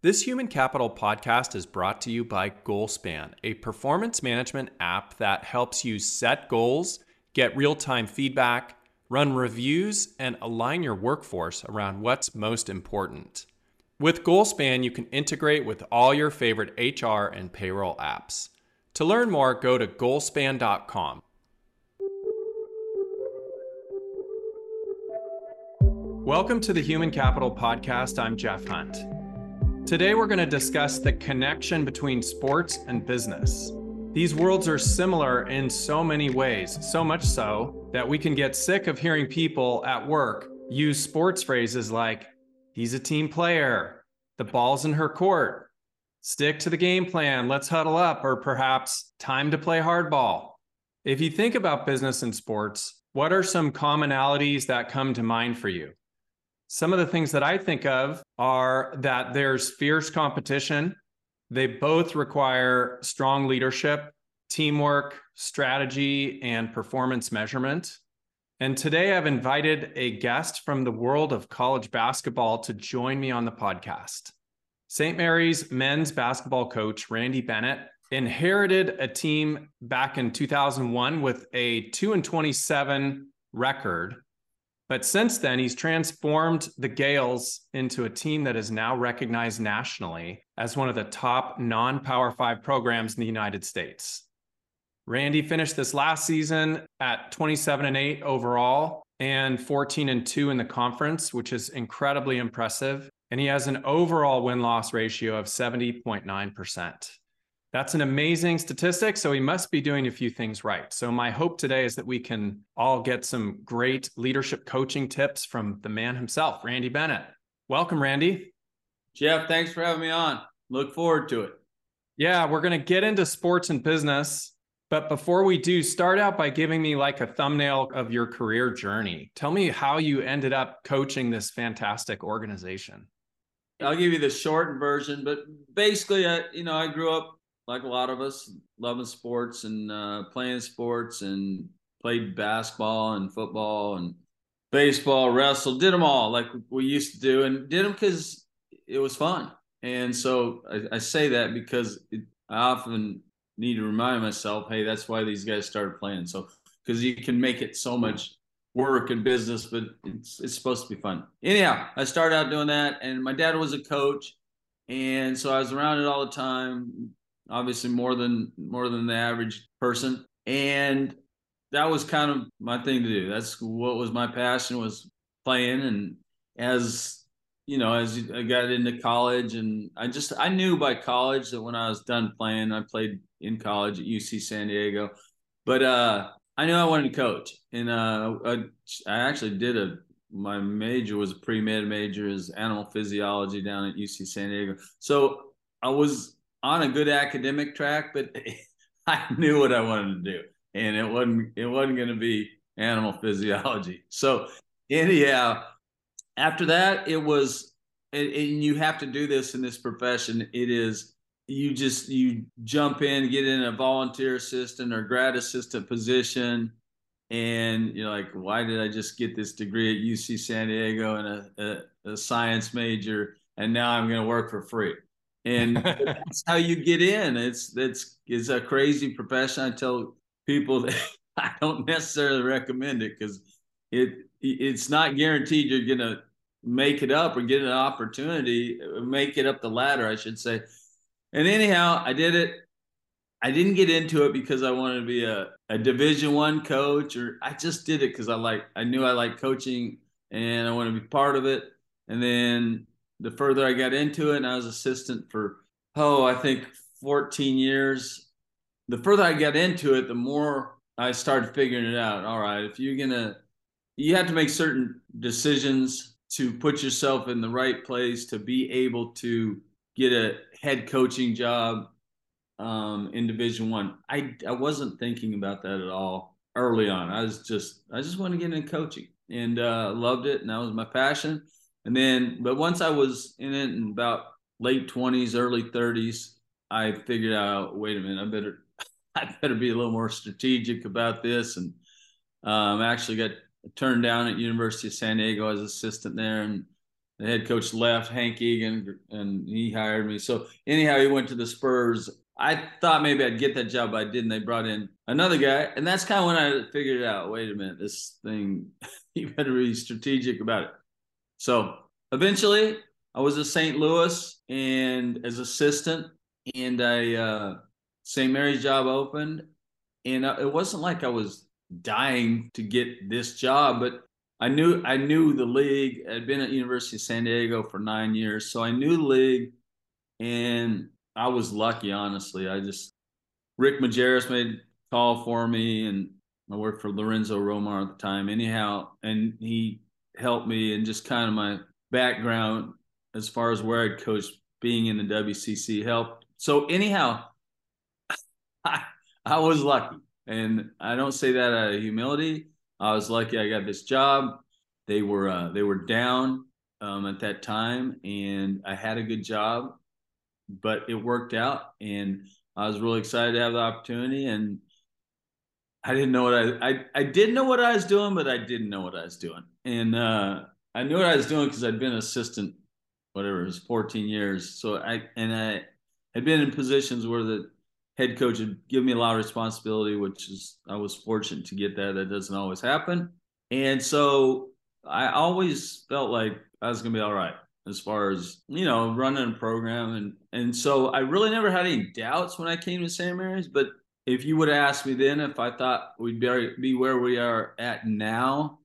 This Human Capital podcast is brought to you by Goalspan, a performance management app that helps you set goals, get real time feedback, run reviews, and align your workforce around what's most important. With Goalspan, you can integrate with all your favorite HR and payroll apps. To learn more, go to goalspan.com. Welcome to the Human Capital Podcast. I'm Jeff Hunt. Today, we're going to discuss the connection between sports and business. These worlds are similar in so many ways, so much so that we can get sick of hearing people at work use sports phrases like, he's a team player, the ball's in her court, stick to the game plan, let's huddle up, or perhaps time to play hardball. If you think about business and sports, what are some commonalities that come to mind for you? Some of the things that I think of are that there's fierce competition. They both require strong leadership, teamwork, strategy, and performance measurement. And today I've invited a guest from the world of college basketball to join me on the podcast. St. Mary's men's basketball coach, Randy Bennett, inherited a team back in 2001 with a 2 and 27 record but since then, he's transformed the Gaels into a team that is now recognized nationally as one of the top non Power Five programs in the United States. Randy finished this last season at 27 and 8 overall and 14 and 2 in the conference, which is incredibly impressive. And he has an overall win loss ratio of 70.9%. That's an amazing statistic. So we must be doing a few things right. So my hope today is that we can all get some great leadership coaching tips from the man himself, Randy Bennett. Welcome, Randy. Jeff, thanks for having me on. Look forward to it. Yeah, we're going to get into sports and business. But before we do, start out by giving me like a thumbnail of your career journey. Tell me how you ended up coaching this fantastic organization. I'll give you the shortened version, but basically, I, you know, I grew up like a lot of us, loving sports and uh, playing sports and played basketball and football and baseball, wrestled, did them all like we used to do, and did them because it was fun. And so I, I say that because it, I often need to remind myself, hey, that's why these guys started playing. So because you can make it so much work and business, but it's it's supposed to be fun. Anyhow, I started out doing that, and my dad was a coach, and so I was around it all the time obviously more than more than the average person. And that was kind of my thing to do. That's what was my passion was playing. And as you know as i got into college and i just i knew by college that when i was done playing i played in college at uc san diego. But uh i knew i wanted to coach. And uh i, I actually did a my major was a pre-med major is animal physiology down at uc san diego. So i was on a good academic track, but I knew what I wanted to do, and it wasn't it wasn't going to be animal physiology. So anyhow, after that, it was, and, and you have to do this in this profession. It is you just you jump in, get in a volunteer assistant or grad assistant position, and you're like, why did I just get this degree at UC San Diego and a, a, a science major, and now I'm going to work for free? And that's how you get in. It's it's it's a crazy profession. I tell people that I don't necessarily recommend it because it it's not guaranteed you're gonna make it up or get an opportunity, uh, make it up the ladder, I should say. And anyhow, I did it. I didn't get into it because I wanted to be a, a division one coach or I just did it because I like I knew I liked coaching and I want to be part of it. And then the further I got into it, and I was assistant for oh, I think 14 years. The further I got into it, the more I started figuring it out. All right, if you're gonna, you have to make certain decisions to put yourself in the right place to be able to get a head coaching job um, in Division One. I. I I wasn't thinking about that at all early on. I was just I just wanted to get in coaching and uh, loved it, and that was my passion. And then, but once I was in it in about late 20s, early 30s, I figured out, wait a minute, I better, I better be a little more strategic about this. And um, actually got turned down at University of San Diego as assistant there. And the head coach left, Hank Egan, and he hired me. So anyhow, he went to the Spurs. I thought maybe I'd get that job, but I didn't. They brought in another guy, and that's kind of when I figured out. Wait a minute, this thing, you better be strategic about it. So eventually, I was at St. Louis and as assistant, and I uh, St. Mary's job opened, and uh, it wasn't like I was dying to get this job, but I knew I knew the league. I'd been at University of San Diego for nine years, so I knew the league, and I was lucky. Honestly, I just Rick Majerus made a call for me, and I worked for Lorenzo Romar at the time. Anyhow, and he helped me, and just kind of my background as far as where I'd coached, being in the WCC helped. So anyhow, I, I was lucky, and I don't say that out of humility. I was lucky I got this job. They were uh, they were down um, at that time, and I had a good job, but it worked out, and I was really excited to have the opportunity. And I didn't know what I I, I did know what I was doing, but I didn't know what I was doing, and uh, I knew what I was doing because I'd been assistant, whatever it was, 14 years. So I and I had been in positions where the head coach had given me a lot of responsibility, which is I was fortunate to get that. That doesn't always happen. And so I always felt like I was gonna be all right as far as, you know, running a program and and so I really never had any doubts when I came to St. Mary's. But if you would have asked me then if I thought we'd be, where we are at now,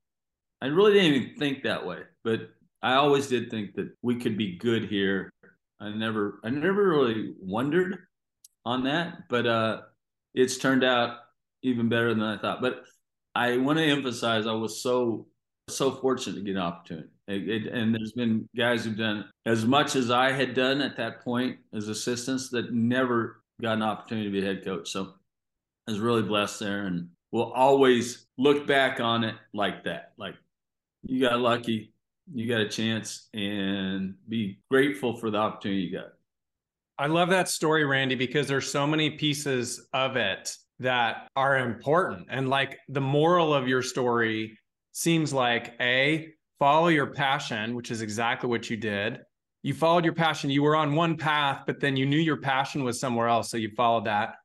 I really didn't even think that way. But I always did think that we could be good here. I never I never really wondered on that, but uh, it's turned out even better than I thought. But I want to emphasize I was so so fortunate to get an opportunity. It, it, and there's been guys who've done as much as I had done at that point as assistants that never got an opportunity to be head coach. So I was really blessed there, and we'll always look back on it like that. Like you got lucky, you got a chance, and be grateful for the opportunity you got. I love that story, Randy, because there's so many pieces of it that are important. And like the moral of your story seems like A, follow your passion, which is exactly what you did. You followed your passion. You were on one path, but then you knew your passion was somewhere else. So you followed that.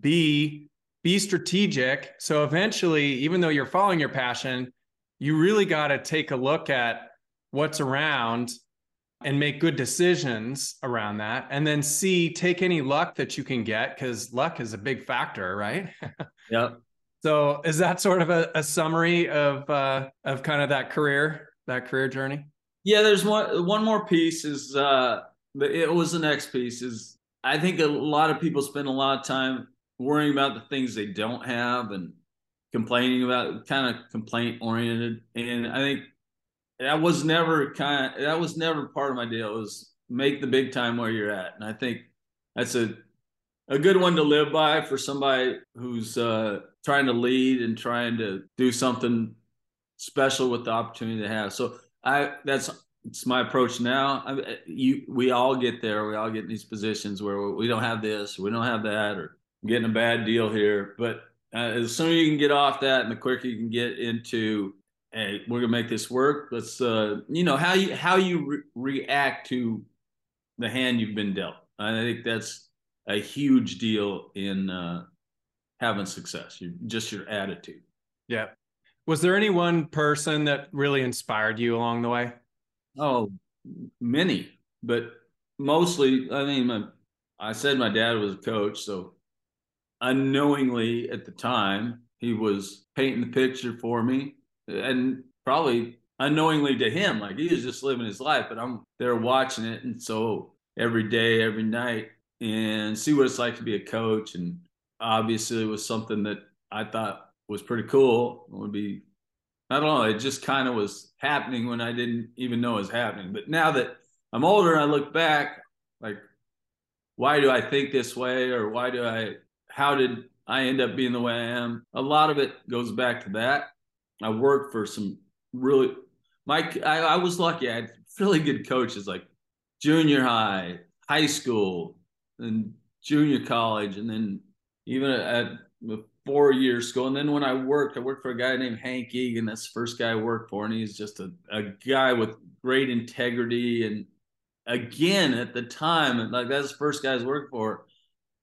B, be strategic. So eventually, even though you're following your passion, you really got to take a look at what's around and make good decisions around that. And then C, take any luck that you can get because luck is a big factor, right? yeah. So is that sort of a, a summary of uh, of kind of that career, that career journey? Yeah, there's one one more piece is uh it was the next piece is I think a lot of people spend a lot of time worrying about the things they don't have and complaining about kind of complaint oriented. And I think that was never kind of, that was never part of my deal. It was make the big time where you're at. And I think that's a a good one to live by for somebody who's uh, trying to lead and trying to do something special with the opportunity to have. So I that's it's my approach now. I, you we all get there. We all get in these positions where we don't have this, we don't have that, or getting a bad deal here. But uh, as soon as you can get off that, and the quicker you can get into hey, we're gonna make this work. Let's, uh, you know, how you how you re- react to the hand you've been dealt. I think that's a huge deal in uh, having success. You, just your attitude. Yeah. Was there any one person that really inspired you along the way? Oh, many, but mostly, I mean, my, I said my dad was a coach, so unknowingly at the time, he was painting the picture for me and probably unknowingly to him, like he was just living his life, but I'm there watching it. And so every day, every night, and see what it's like to be a coach. And obviously, it was something that I thought was pretty cool. It would be, I don't know, it just kind of was happening when I didn't even know it was happening. But now that I'm older and I look back, like, why do I think this way? Or why do I, how did I end up being the way I am? A lot of it goes back to that. I worked for some really Mike. I, I was lucky. I had really good coaches like junior high, high school, and junior college, and then even at four year school. And then when I worked, I worked for a guy named Hank Egan. That's the first guy I worked for. And he's just a, a guy with great integrity. And again, at the time, like that's the first guy I was working for.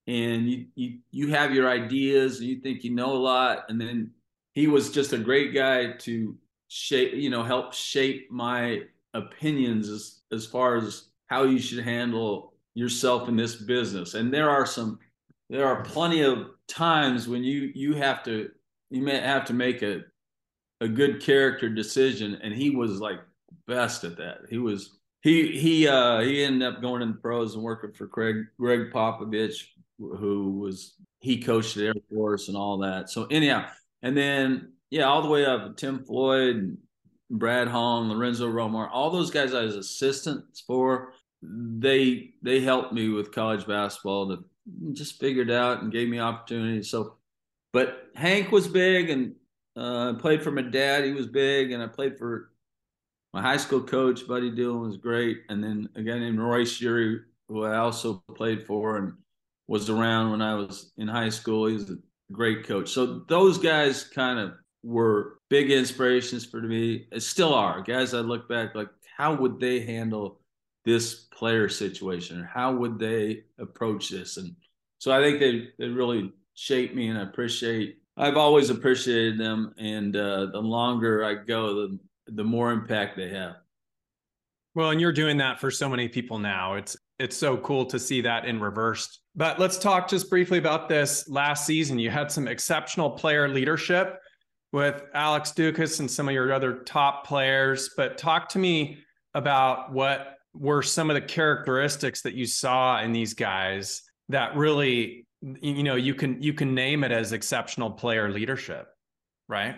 And you, you, you have your ideas and you think you know a lot. And then he was just a great guy to shape, you know, help shape my opinions as, as far as how you should handle yourself in this business. And there are some, there are plenty of times when you you have to you may have to make a a good character decision and he was like best at that he was he he uh he ended up going in the pros and working for Craig Greg Popovich who was he coached the Air Force and all that so anyhow and then yeah all the way up Tim Floyd Brad Holland Lorenzo Romar all those guys I was assistants for they they helped me with college basketball to just figured out and gave me opportunities. So, but Hank was big and uh, played for my dad. He was big, and I played for my high school coach, Buddy Dillon, was great. And then a guy named Royce Urey, who I also played for and was around when I was in high school. He's a great coach. So those guys kind of were big inspirations for me. It still are guys. I look back like, how would they handle this player situation or how would they approach this and so i think they they really shaped me and i appreciate i've always appreciated them and uh, the longer i go the the more impact they have well and you're doing that for so many people now it's it's so cool to see that in reversed but let's talk just briefly about this last season. You had some exceptional player leadership with alex Ducas and some of your other top players. But talk to me about what were some of the characteristics that you saw in these guys that really you know you can you can name it as exceptional player leadership right?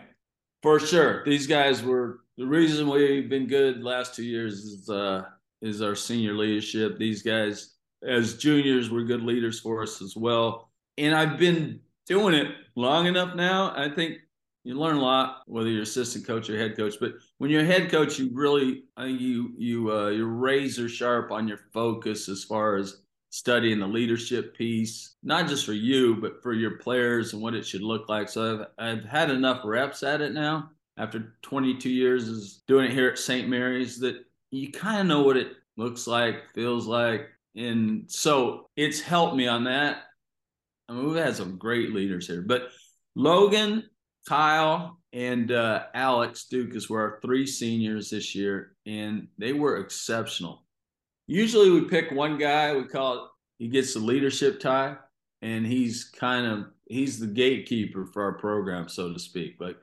For sure. These guys were the reason we've been good last two years is uh is our senior leadership. These guys as juniors were good leaders for us as well. And i've been doing it long enough now i think you learn a lot whether you're assistant coach or head coach. But when you're head coach you really i think you you uh, you're razor sharp on your focus as far as studying the leadership piece not just for you but for your players and what it should look like. So i've, I've had enough reps at it now after 22 years is doing it here at st mary's that you kind of know what it looks like feels like and so it's helped me on that i mean we've had some great leaders here but logan Kyle and uh, Alex Ducas were our three seniors this year, and they were exceptional. Usually, we pick one guy. We call it. He gets the leadership tie, and he's kind of he's the gatekeeper for our program, so to speak. Like,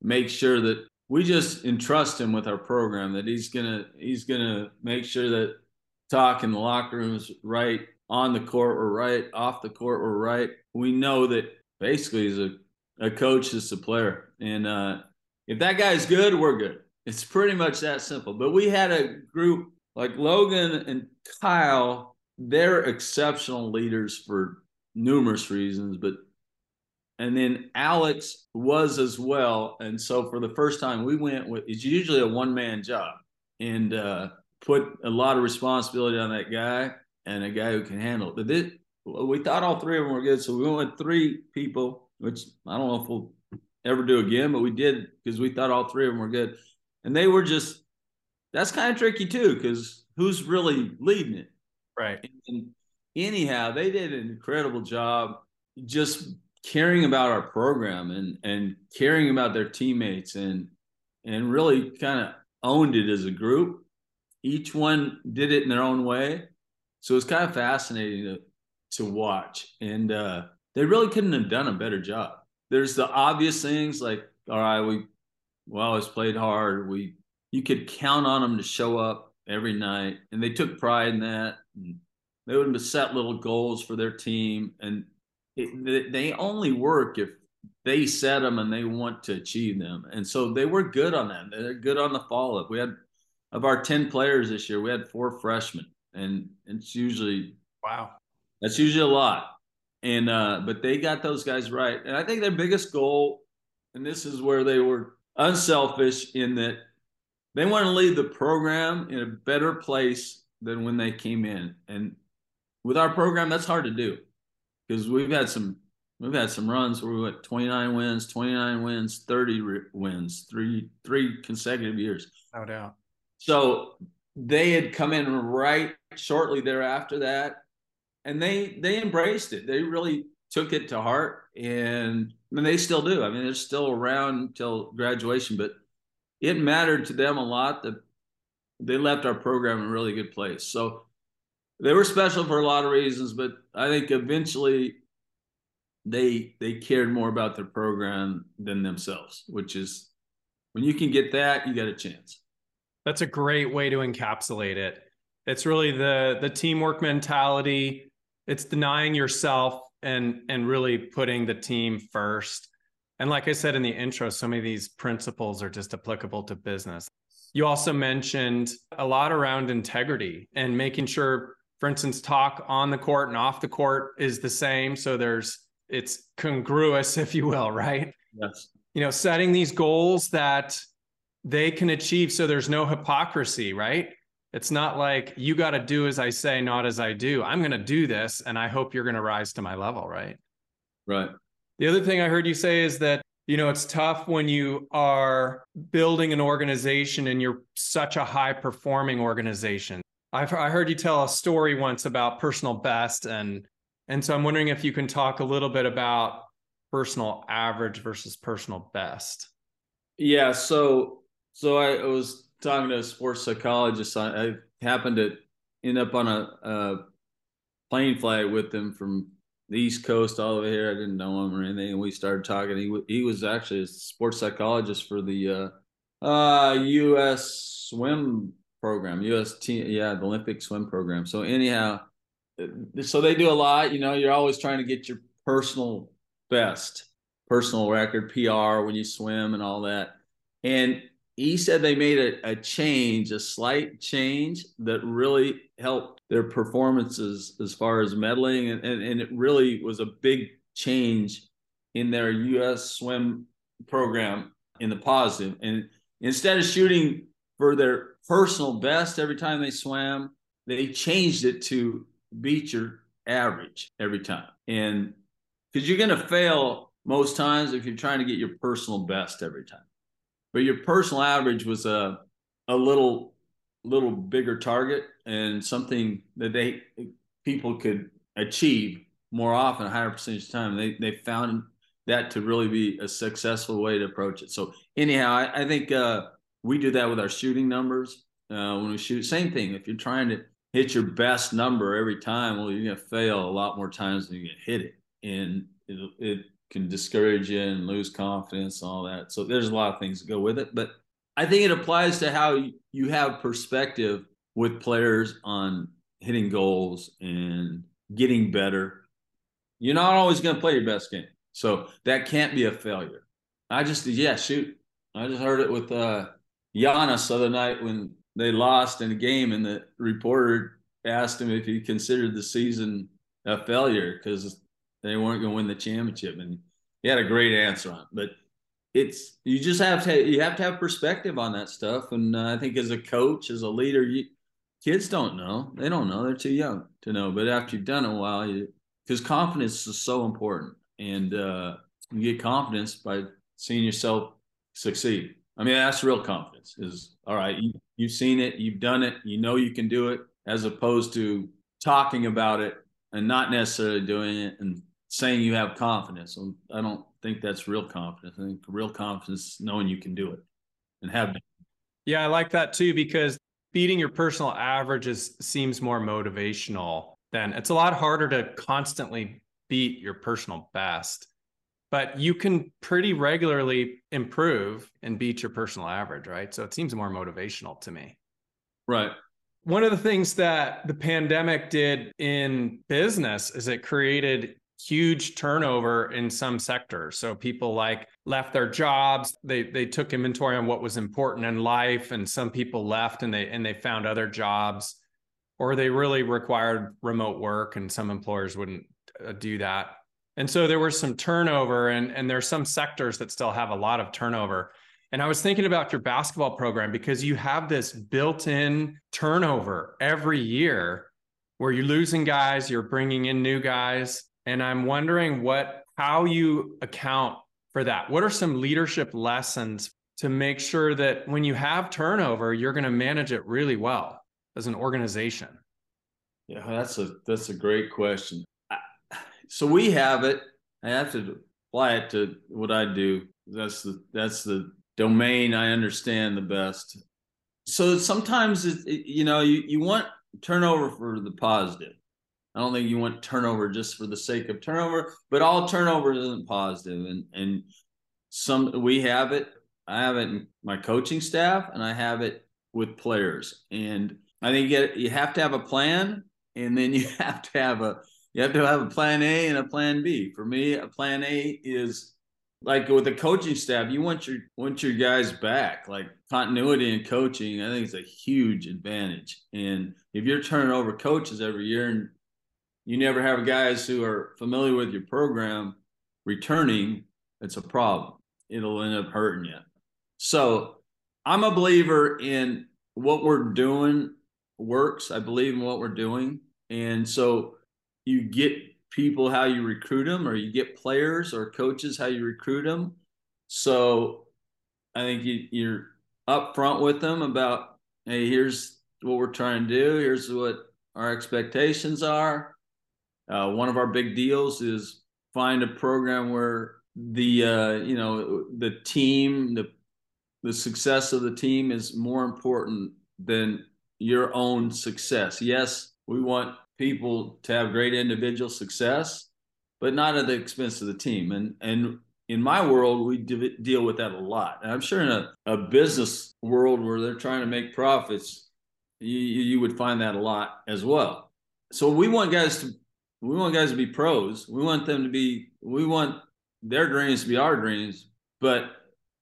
make sure that we just entrust him with our program. That he's gonna he's gonna make sure that talk in the locker room is right on the court or right off the court or right. We know that basically he's a a coach is a player. And uh, if that guy's good, we're good. It's pretty much that simple. But we had a group like Logan and Kyle, they're exceptional leaders for numerous reasons, but and then Alex was as well. And so for the first time, we went with it's usually a one man job and uh, put a lot of responsibility on that guy and a guy who can handle it. But this, we thought all three of them were good, so we went with three people which I don't know if we'll ever do again, but we did because we thought all three of them were good. And they were just, that's kind of tricky too, because who's really leading it? Right. And anyhow, they did an incredible job just caring about our program and, and caring about their teammates and, and really kind of owned it as a group. Each one did it in their own way. So it's kind of fascinating to, to watch. And, uh, they really couldn't have done a better job. There's the obvious things like, all right, we we always played hard. We you could count on them to show up every night, and they took pride in that. And they would have set little goals for their team, and it, they only work if they set them and they want to achieve them. And so they were good on that. They're good on the follow up. We had of our ten players this year, we had four freshmen, and it's usually wow. That's usually a lot and uh, but they got those guys right. And I think their biggest goal, and this is where they were unselfish in that they want to leave the program in a better place than when they came in. And with our program, that's hard to do because we've had some we've had some runs where we went 29 wins, 29 wins, 30 wins, three three consecutive years. No doubt. So they had come in right shortly thereafter that, and they they embraced it. They really took it to heart, and, and they still do. I mean, they're still around until graduation, but it mattered to them a lot that they left our program in a really good place. So they were special for a lot of reasons, but I think eventually they they cared more about their program than themselves, which is when you can get that, you got a chance. That's a great way to encapsulate it. It's really the the teamwork mentality. It's denying yourself and and really putting the team first. And like I said in the intro, so many of these principles are just applicable to business. You also mentioned a lot around integrity and making sure, for instance, talk on the court and off the court is the same. So there's it's congruous, if you will, right? Yes. You know, setting these goals that they can achieve so there's no hypocrisy, right? It's not like you got to do as I say, not as I do. I'm going to do this and I hope you're going to rise to my level, right? Right. The other thing I heard you say is that, you know, it's tough when you are building an organization and you're such a high performing organization. I've I heard you tell a story once about personal best and and so I'm wondering if you can talk a little bit about personal average versus personal best. Yeah, so so I was talking to a sports psychologist. I, I happened to end up on a, a, plane flight with him from the East Coast all the way here. I didn't know him or anything, and we started talking. He he was actually a sports psychologist for the uh, uh, U.S. swim program, U.S. Team, yeah, the Olympic swim program. So anyhow, uh, so they do a lot. You know, you're always trying to get your personal best, personal record, PR when you swim and all that. And he said they made a, a change, a slight change that really helped their performances as far as medaling. And, and, and it really was a big change in their U.S. swim program in the positive. And instead of shooting for their personal best every time they swam, they changed it to beat your average every time. And because you're going to fail most times if you're trying to get your personal best every time. But your personal average was a a little little bigger target and something that they people could achieve more often, a higher percentage of time. They they found that to really be a successful way to approach it. So anyhow, I, I think uh, we do that with our shooting numbers uh, when we shoot. Same thing. If you're trying to hit your best number every time, well, you're gonna fail a lot more times than you hit it, and it, it can discourage you and lose confidence and all that. So there's a lot of things that go with it, but I think it applies to how you have perspective with players on hitting goals and getting better. You're not always going to play your best game, so that can't be a failure. I just yeah shoot. I just heard it with uh, Giannis the other night when they lost in a game, and the reporter asked him if he considered the season a failure because they weren't going to win the championship, and he had a great answer on it. But it's you just have to you have to have perspective on that stuff, and uh, I think as a coach, as a leader, you kids don't know. They don't know. They're too young to know. But after you've done it a while, you because confidence is so important, and uh, you get confidence by seeing yourself succeed. I mean, that's real confidence. Is all right. You, you've seen it, you've done it, you know you can do it, as opposed to talking about it and not necessarily doing it and saying you have confidence. I don't think that's real confidence. I think real confidence is knowing you can do it and have. Yeah, I like that too because beating your personal averages seems more motivational than it's a lot harder to constantly beat your personal best. But you can pretty regularly improve and beat your personal average, right? So it seems more motivational to me. Right. One of the things that the pandemic did in business is it created huge turnover in some sectors. So people like left their jobs, they they took inventory on what was important in life and some people left and they and they found other jobs or they really required remote work and some employers wouldn't uh, do that. And so there was some turnover and and there's some sectors that still have a lot of turnover. And I was thinking about your basketball program because you have this built-in turnover every year where you're losing guys, you're bringing in new guys and I'm wondering what how you account for that. What are some leadership lessons to make sure that when you have turnover, you're going to manage it really well as an organization? Yeah, that's a that's a great question. So we have it. I have to apply it to what I do. That's the that's the domain I understand the best. So sometimes it, it, you know you you want turnover for the positive. I don't think you want turnover just for the sake of turnover, but all turnover isn't positive. And and some we have it. I have it in my coaching staff, and I have it with players. And I think you, you have to have a plan, and then you have to have a you have to have a plan A and a plan B. For me, a plan A is like with the coaching staff, you want your want your guys back. Like continuity in coaching, I think it's a huge advantage. And if you're turning over coaches every year and you never have guys who are familiar with your program returning, it's a problem. It'll end up hurting you. So I'm a believer in what we're doing works. I believe in what we're doing. And so you get people how you recruit them, or you get players or coaches how you recruit them. So I think you, you're upfront with them about, hey, here's what we're trying to do. Here's what our expectations are. Uh, one of our big deals is find a program where the uh, you know the team the the success of the team is more important than your own success. Yes, we want people to have great individual success, but not at the expense of the team. And and in my world, we deal with that a lot. And I'm sure in a, a business world where they're trying to make profits, you, you would find that a lot as well. So we want guys to we want guys to be pros. We want them to be we want their dreams to be our dreams. But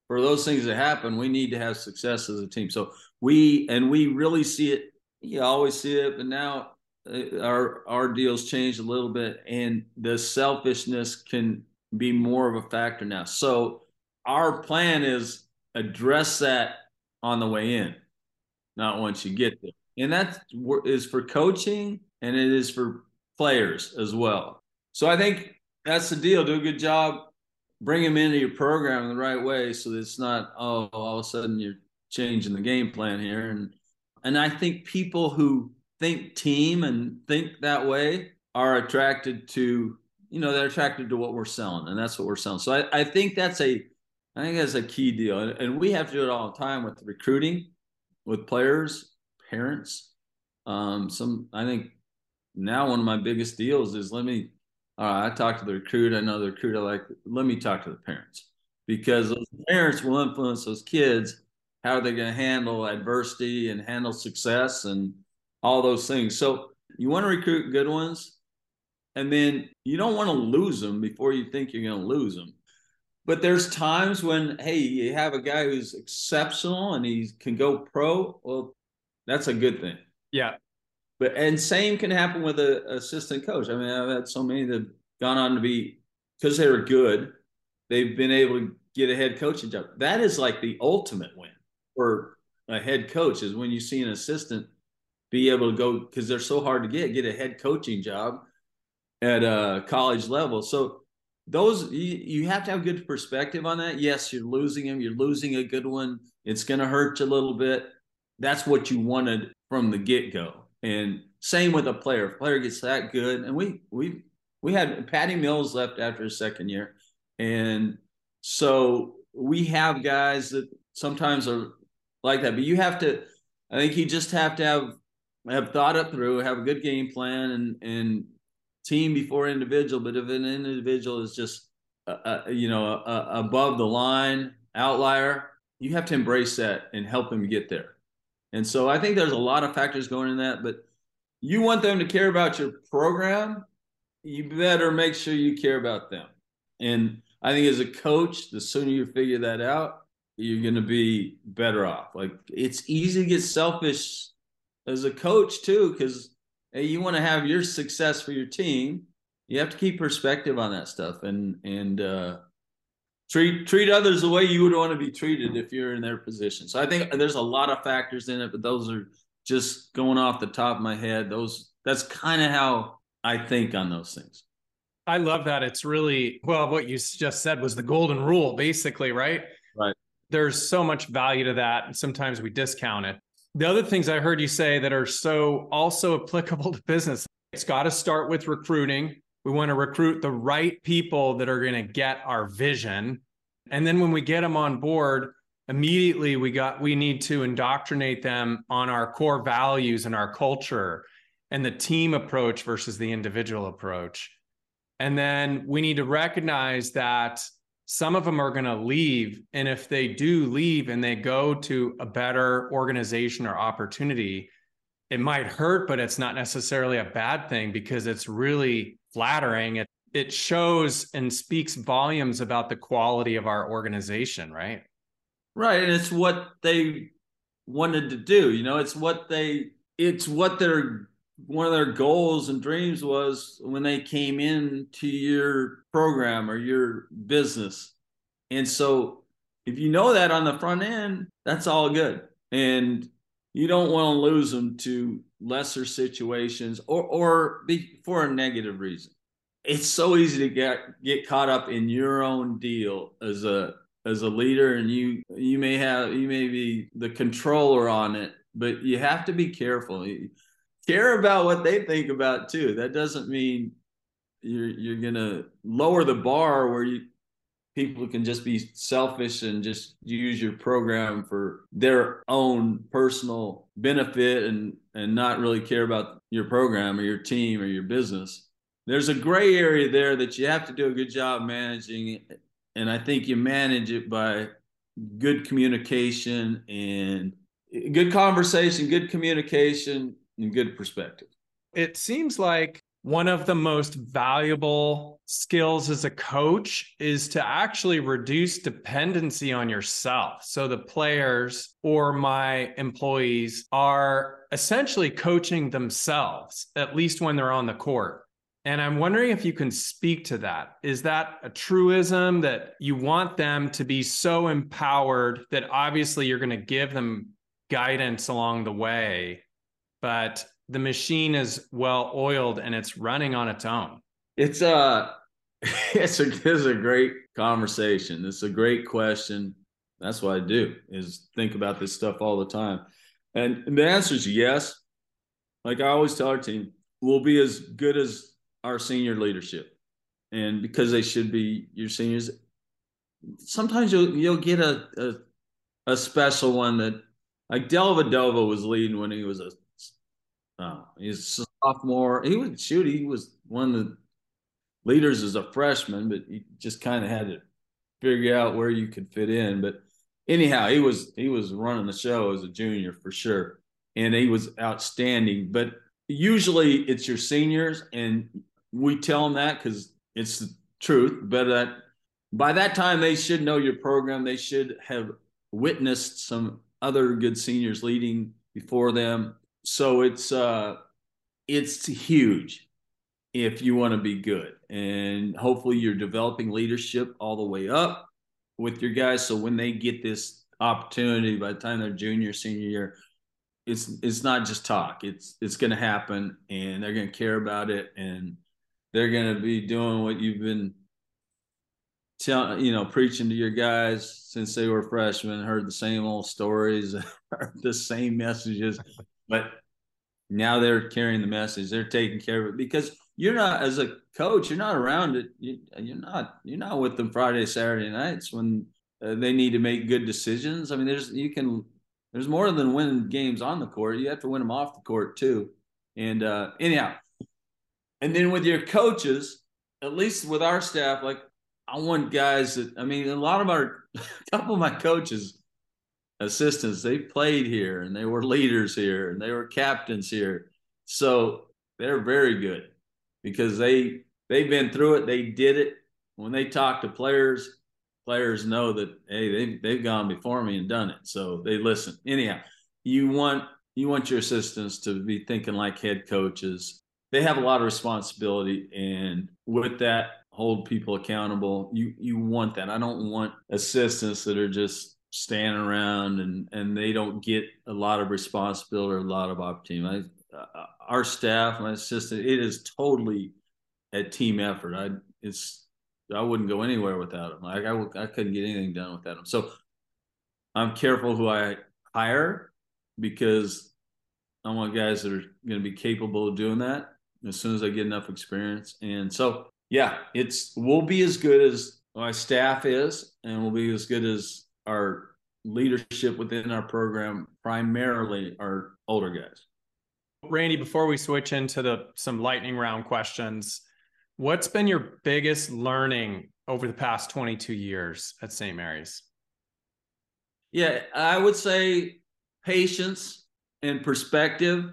for those things to happen, we need to have success as a team. So we and we really see it. You always see it, but now Uh, our our deals changed a little bit, and the selfishness can be more of a factor now. So our plan is address that on the way in, not once you get there, and that is for coaching and it is for players as well. So I think that's the deal. Do a good job, bring them into your program the right way, so it's not oh all of a sudden you're changing the game plan here. And and I think people who think team and think that way are attracted to you know they're attracted to what we're selling, and that's what we're selling. So I, I think that's a I think that's a key deal, and we have to do it all the time with recruiting, with players, parents. Um, some I think now one of my biggest deals is let me all right, I talk to the recruit, I know the recruit, I like let me talk to the parents because those parents will influence those kids how are they going to handle adversity and handle success and all those things so you want to recruit good ones and then you don't want to lose them before you think you're going to lose them but there's times when hey you have a guy who's exceptional and he can go pro well that's a good thing yeah but and same can happen with an assistant coach. I mean, I've had so many that have gone on to be because they were good, they've been able to get a head coaching job. That is like the ultimate win for a head coach is when you see an assistant be able to go because they're so hard to get get a head coaching job at a college level. So those you, you have to have good perspective on that. Yes, you're losing him. You're losing a good one. It's going to hurt you a little bit. That's what you wanted from the get go. And same with a player. If a player gets that good, and we we we had Patty Mills left after his second year, and so we have guys that sometimes are like that. But you have to, I think, you just have to have have thought it through, have a good game plan, and and team before individual. But if an individual is just uh, you know uh, above the line outlier, you have to embrace that and help him get there. And so I think there's a lot of factors going in that, but you want them to care about your program, you better make sure you care about them. And I think as a coach, the sooner you figure that out, you're going to be better off. Like it's easy to get selfish as a coach too, because hey, you want to have your success for your team. You have to keep perspective on that stuff, and and uh, treat treat others the way you would want to be treated if you're in their position. So I think there's a lot of factors in it, but those are just going off the top of my head. Those that's kind of how I think on those things. I love that. It's really, well, what you just said was the golden rule, basically, right? Right. There's so much value to that. And sometimes we discount it. The other things I heard you say that are so also applicable to business, it's got to start with recruiting. We want to recruit the right people that are going to get our vision. And then when we get them on board, immediately we got we need to indoctrinate them on our core values and our culture and the team approach versus the individual approach. And then we need to recognize that some of them are going to leave. And if they do leave and they go to a better organization or opportunity, it might hurt, but it's not necessarily a bad thing because it's really flattering. It, it shows and speaks volumes about the quality of our organization, right? Right. And it's what they wanted to do. You know, it's what they, it's what their one of their goals and dreams was when they came in to your program or your business. And so if you know that on the front end, that's all good. And you don't want to lose them to lesser situations or or be for a negative reason. It's so easy to get get caught up in your own deal as a as a leader and you you may have you may be the controller on it, but you have to be careful care about what they think about too. That doesn't mean you're you're gonna lower the bar where you people can just be selfish and just use your program for their own personal benefit and and not really care about your program or your team or your business. There's a gray area there that you have to do a good job managing and I think you manage it by good communication and eh, good conversation, good communication, and good perspective. It seems like one of the most valuable skills as a coach is to actually reduce dependency on yourself. So the players or my employees are essentially coaching themselves, at least when they're on the court. And I'm wondering if you can speak to that. Is that a truism that you want them to be so empowered that obviously you're going to give them guidance along the way but the machine is well oiled and it's running on its own. It's uh it's a it's a great conversation. It's a great question. That's what I do is think about this stuff all the time. And the answer is yes. Like I always tell our team, we'll be as good as our senior leadership. And because they should be your seniors, sometimes you'll you'll get a a, a special one that like Dellavedova was leading when he was a Oh, he's a sophomore. He would shoot. He was one of the leaders as a freshman, but he just kind of had to figure out where you could fit in. But anyhow, he was he was running the show as a junior for sure, and he was outstanding. But usually it's your seniors, and we tell them that because it's the truth. But that by that time they should know your program. They should have witnessed some other good seniors leading before them so it's uh it's huge if you want to be good. And hopefully you're developing leadership all the way up with your guys. So when they get this opportunity by the time they're junior senior year it's it's not just talk. It's it's going to happen and they're going to care about it and they're going to be doing what you've been telling you know preaching to your guys since they were freshmen heard the same old stories heard the same messages but now they're carrying the message. They're taking care of it because you're not as a coach you're not around it. You, are not you're not with them friday saturday nights when uh, they need to make good decisions. I mean there's you can there's more than winning games on the court. You have to win them off the court too. And uh anyhow and then with your coaches at least with our staff like i want guys that i mean a lot of our a couple of my coaches assistants. They played here and they were leaders here and they were captains here. So they're very good because they they've been through it. They did it. When they talk to players, players know that hey, they they've gone before me and done it. So they listen. Anyhow, you want you want your assistants to be thinking like head coaches. They have a lot of responsibility and with that hold people accountable. You you want that. I don't want assistants that are just standing around and and they don't get a lot of responsibility or a lot of opportunity. I, uh, our staff, my assistant, it is totally a team effort. I it's I wouldn't go anywhere without them. Like I I couldn't get anything done without them. So I'm careful who I hire because I want guys that are going to be capable of doing that as soon as I get enough experience. And so, yeah, it's we'll be as good as my staff is, and we'll be as good as our leadership within our program, primarily our older guys. Randy, before we switch into the some lightning round questions, what's been your biggest learning over the past 22 years at St. Mary's? Yeah, I would say patience and perspective.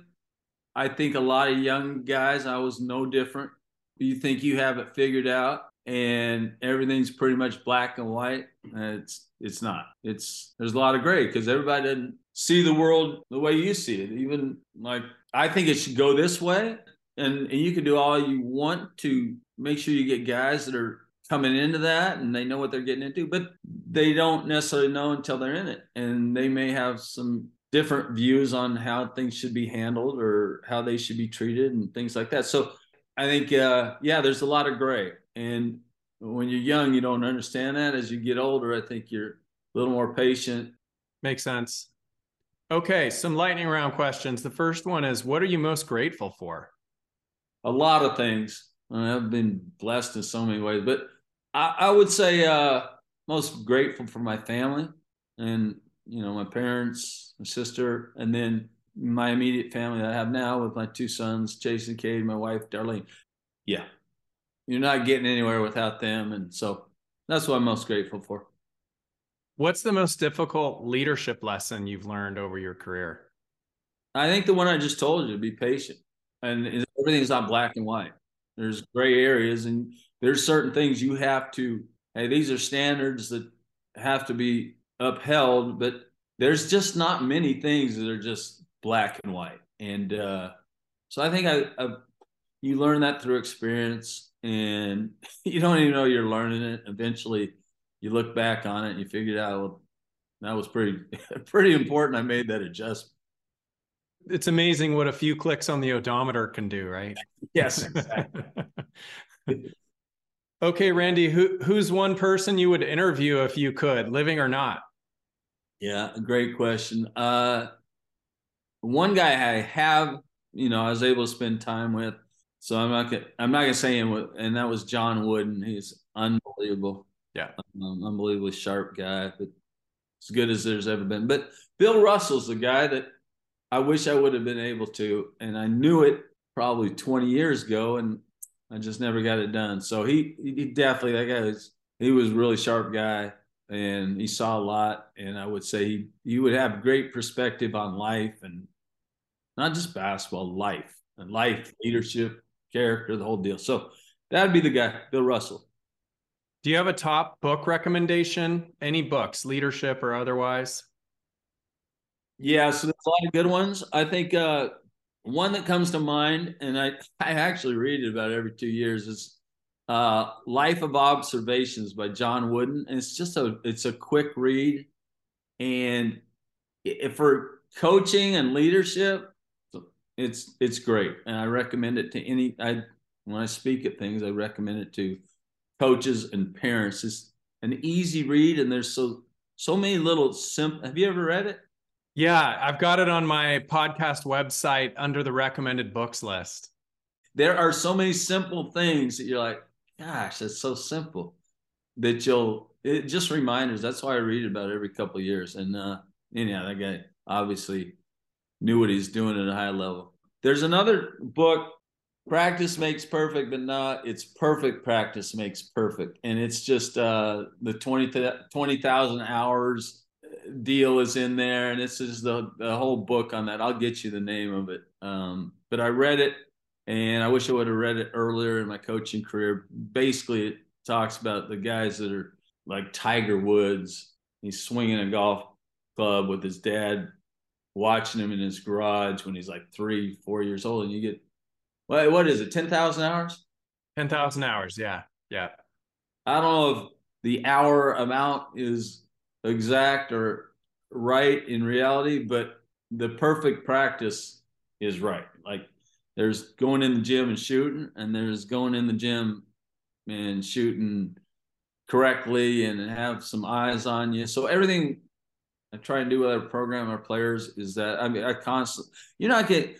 I think a lot of young guys, I was no different. You think you have it figured out and everything's pretty much black and white. It's it's not. It's there's a lot of gray because everybody doesn't see the world the way you see it. Even like I think it should go this way, and, and you can do all you want to make sure you get guys that are coming into that and they know what they're getting into, but they don't necessarily know until they're in it, and they may have some different views on how things should be handled or how they should be treated and things like that. So I think, uh, yeah, there's a lot of gray. And when you're young, you don't understand that. As you get older, I think you're a little more patient. Makes sense. Okay, some lightning round questions. The first one is What are you most grateful for? A lot of things. I've been blessed in so many ways, but I, I would say uh, most grateful for my family and you know my parents, my sister, and then my immediate family that I have now with my two sons, Chase and Cade, my wife Darlene. Yeah, you're not getting anywhere without them, and so that's what I'm most grateful for. What's the most difficult leadership lesson you've learned over your career? I think the one I just told you: be patient, and everything's not black and white. There's gray areas, and there's certain things you have to. Hey, these are standards that have to be upheld, but there's just not many things that are just black and white. And uh, so I think I, I, you learn that through experience, and you don't even know you're learning it. Eventually, you look back on it and you figure out well, that was pretty pretty important. I made that adjustment. It's amazing what a few clicks on the odometer can do, right? Yes, exactly. okay, Randy, who who's one person you would interview if you could, living or not? Yeah, great question. Uh, one guy I have, you know, I was able to spend time with. So I'm not gonna, I'm not gonna say him, and that was John Wooden. He's unbelievable. Yeah, um, unbelievably sharp guy, but as good as there's ever been. But Bill Russell's the guy that I wish I would have been able to, and I knew it probably 20 years ago, and I just never got it done. So he, he definitely that guy was he was really sharp guy and he saw a lot. And I would say he, he would have great perspective on life and not just basketball, life and life, leadership, character, the whole deal. So that'd be the guy, Bill Russell. Do you have a top book recommendation? Any books, leadership or otherwise? Yeah, so there's a lot of good ones. I think uh, one that comes to mind, and I, I actually read it about every two years, is uh, Life of Observations by John Wooden. And it's just a it's a quick read, and if for coaching and leadership, it's it's great, and I recommend it to any. I when I speak at things, I recommend it to coaches and parents. It's an easy read, and there's so so many little simple. Have you ever read it? Yeah, I've got it on my podcast website under the recommended books list. There are so many simple things that you're like, gosh, that's so simple that you'll it just reminders. That's why I read about it every couple of years. And uh anyhow, that guy obviously knew what he's doing at a high level. There's another book, Practice Makes Perfect, but not it's perfect practice makes perfect. And it's just uh the 20 20,000 hours deal is in there and it's just the, the whole book on that. I'll get you the name of it. Um but I read it and I wish I would have read it earlier in my coaching career. Basically, it talks about the guys that are like Tiger Woods. He's swinging a golf club with his dad, watching him in his garage when he's like three, four years old, and you get what? What is it? Ten thousand hours? Ten thousand hours. Yeah, yeah. I don't know if the hour amount is exact or right in reality, but the perfect practice is right. Like there's going in the gym and shooting, and there's going in the gym and shooting correctly and have some eyes on you. So everything I try and do with our program, our players, is that I mean I constantly, you know, I get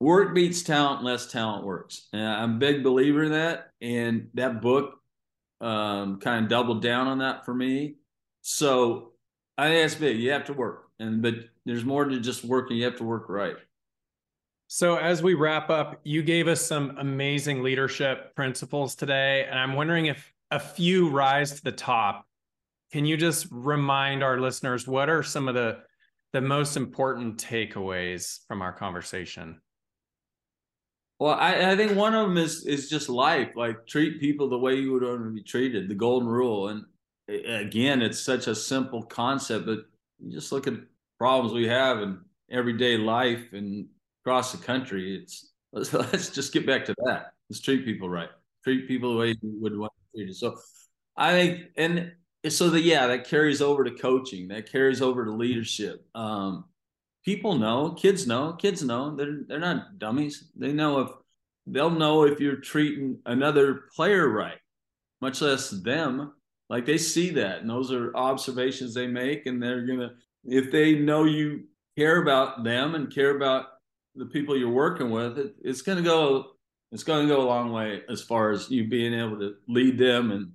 work beats talent, less talent works. And I'm a big believer in that. And that book um, kind of doubled down on that for me. So I think that's big. You have to work, and but there's more to just working. You have to work right. So, as we wrap up, you gave us some amazing leadership principles today. And I'm wondering if a few rise to the top. Can you just remind our listeners what are some of the, the most important takeaways from our conversation? Well, I, I think one of them is is just life. Like treat people the way you would want to be treated, the golden rule. And again, it's such a simple concept, but just look at problems we have in everyday life and across the country. It's let's, let's just get back to that. Let's treat people right. Treat people the way you would want to be treated. So I think, and so that yeah, that carries over to coaching. That carries over to leadership. Um, people know, kids know, kids know. They're they're not dummies. They know if they'll know if you're treating another player right, much less them. Like they see that, and those are observations they make, and they're gonna if they know you care about them and care about the people you're working with, it, it's going to go it's going to go a long way as far as you being able to lead them and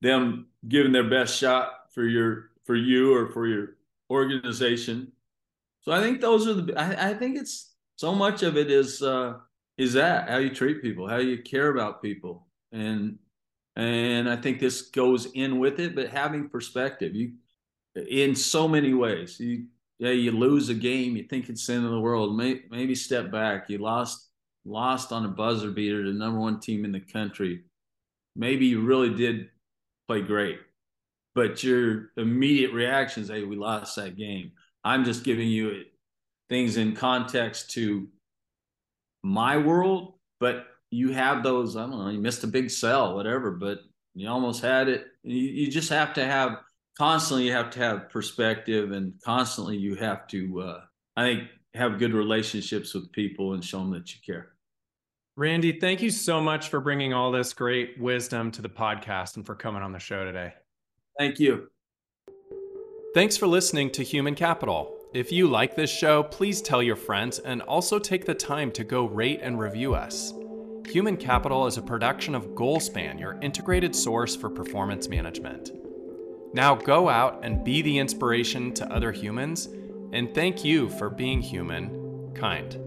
them giving their best shot for your for you or for your organization. So I think those are the I, I think it's so much of it is uh is that how you treat people, how you care about people. And and I think this goes in with it, but having perspective. You in so many ways. You yeah, you lose a game, you think it's the end of the world. Maybe, maybe step back. You lost lost on a buzzer beater to the number one team in the country. Maybe you really did play great, but your immediate reaction is, "Hey, we lost that game." I'm just giving you things in context to my world, but you have those. I don't know. You missed a big sell, whatever, but you almost had it. You, you just have to have constantly you have to have perspective and constantly you have to uh, i think have good relationships with people and show them that you care randy thank you so much for bringing all this great wisdom to the podcast and for coming on the show today. Thank you. Thanks for listening to human capital. If you like this show please tell your friends and also take the time to go rate and review us. Human capital is a production of goalspan your integrated source for performance management. Now go out and be the inspiration to other humans, and thank you for being human, kind.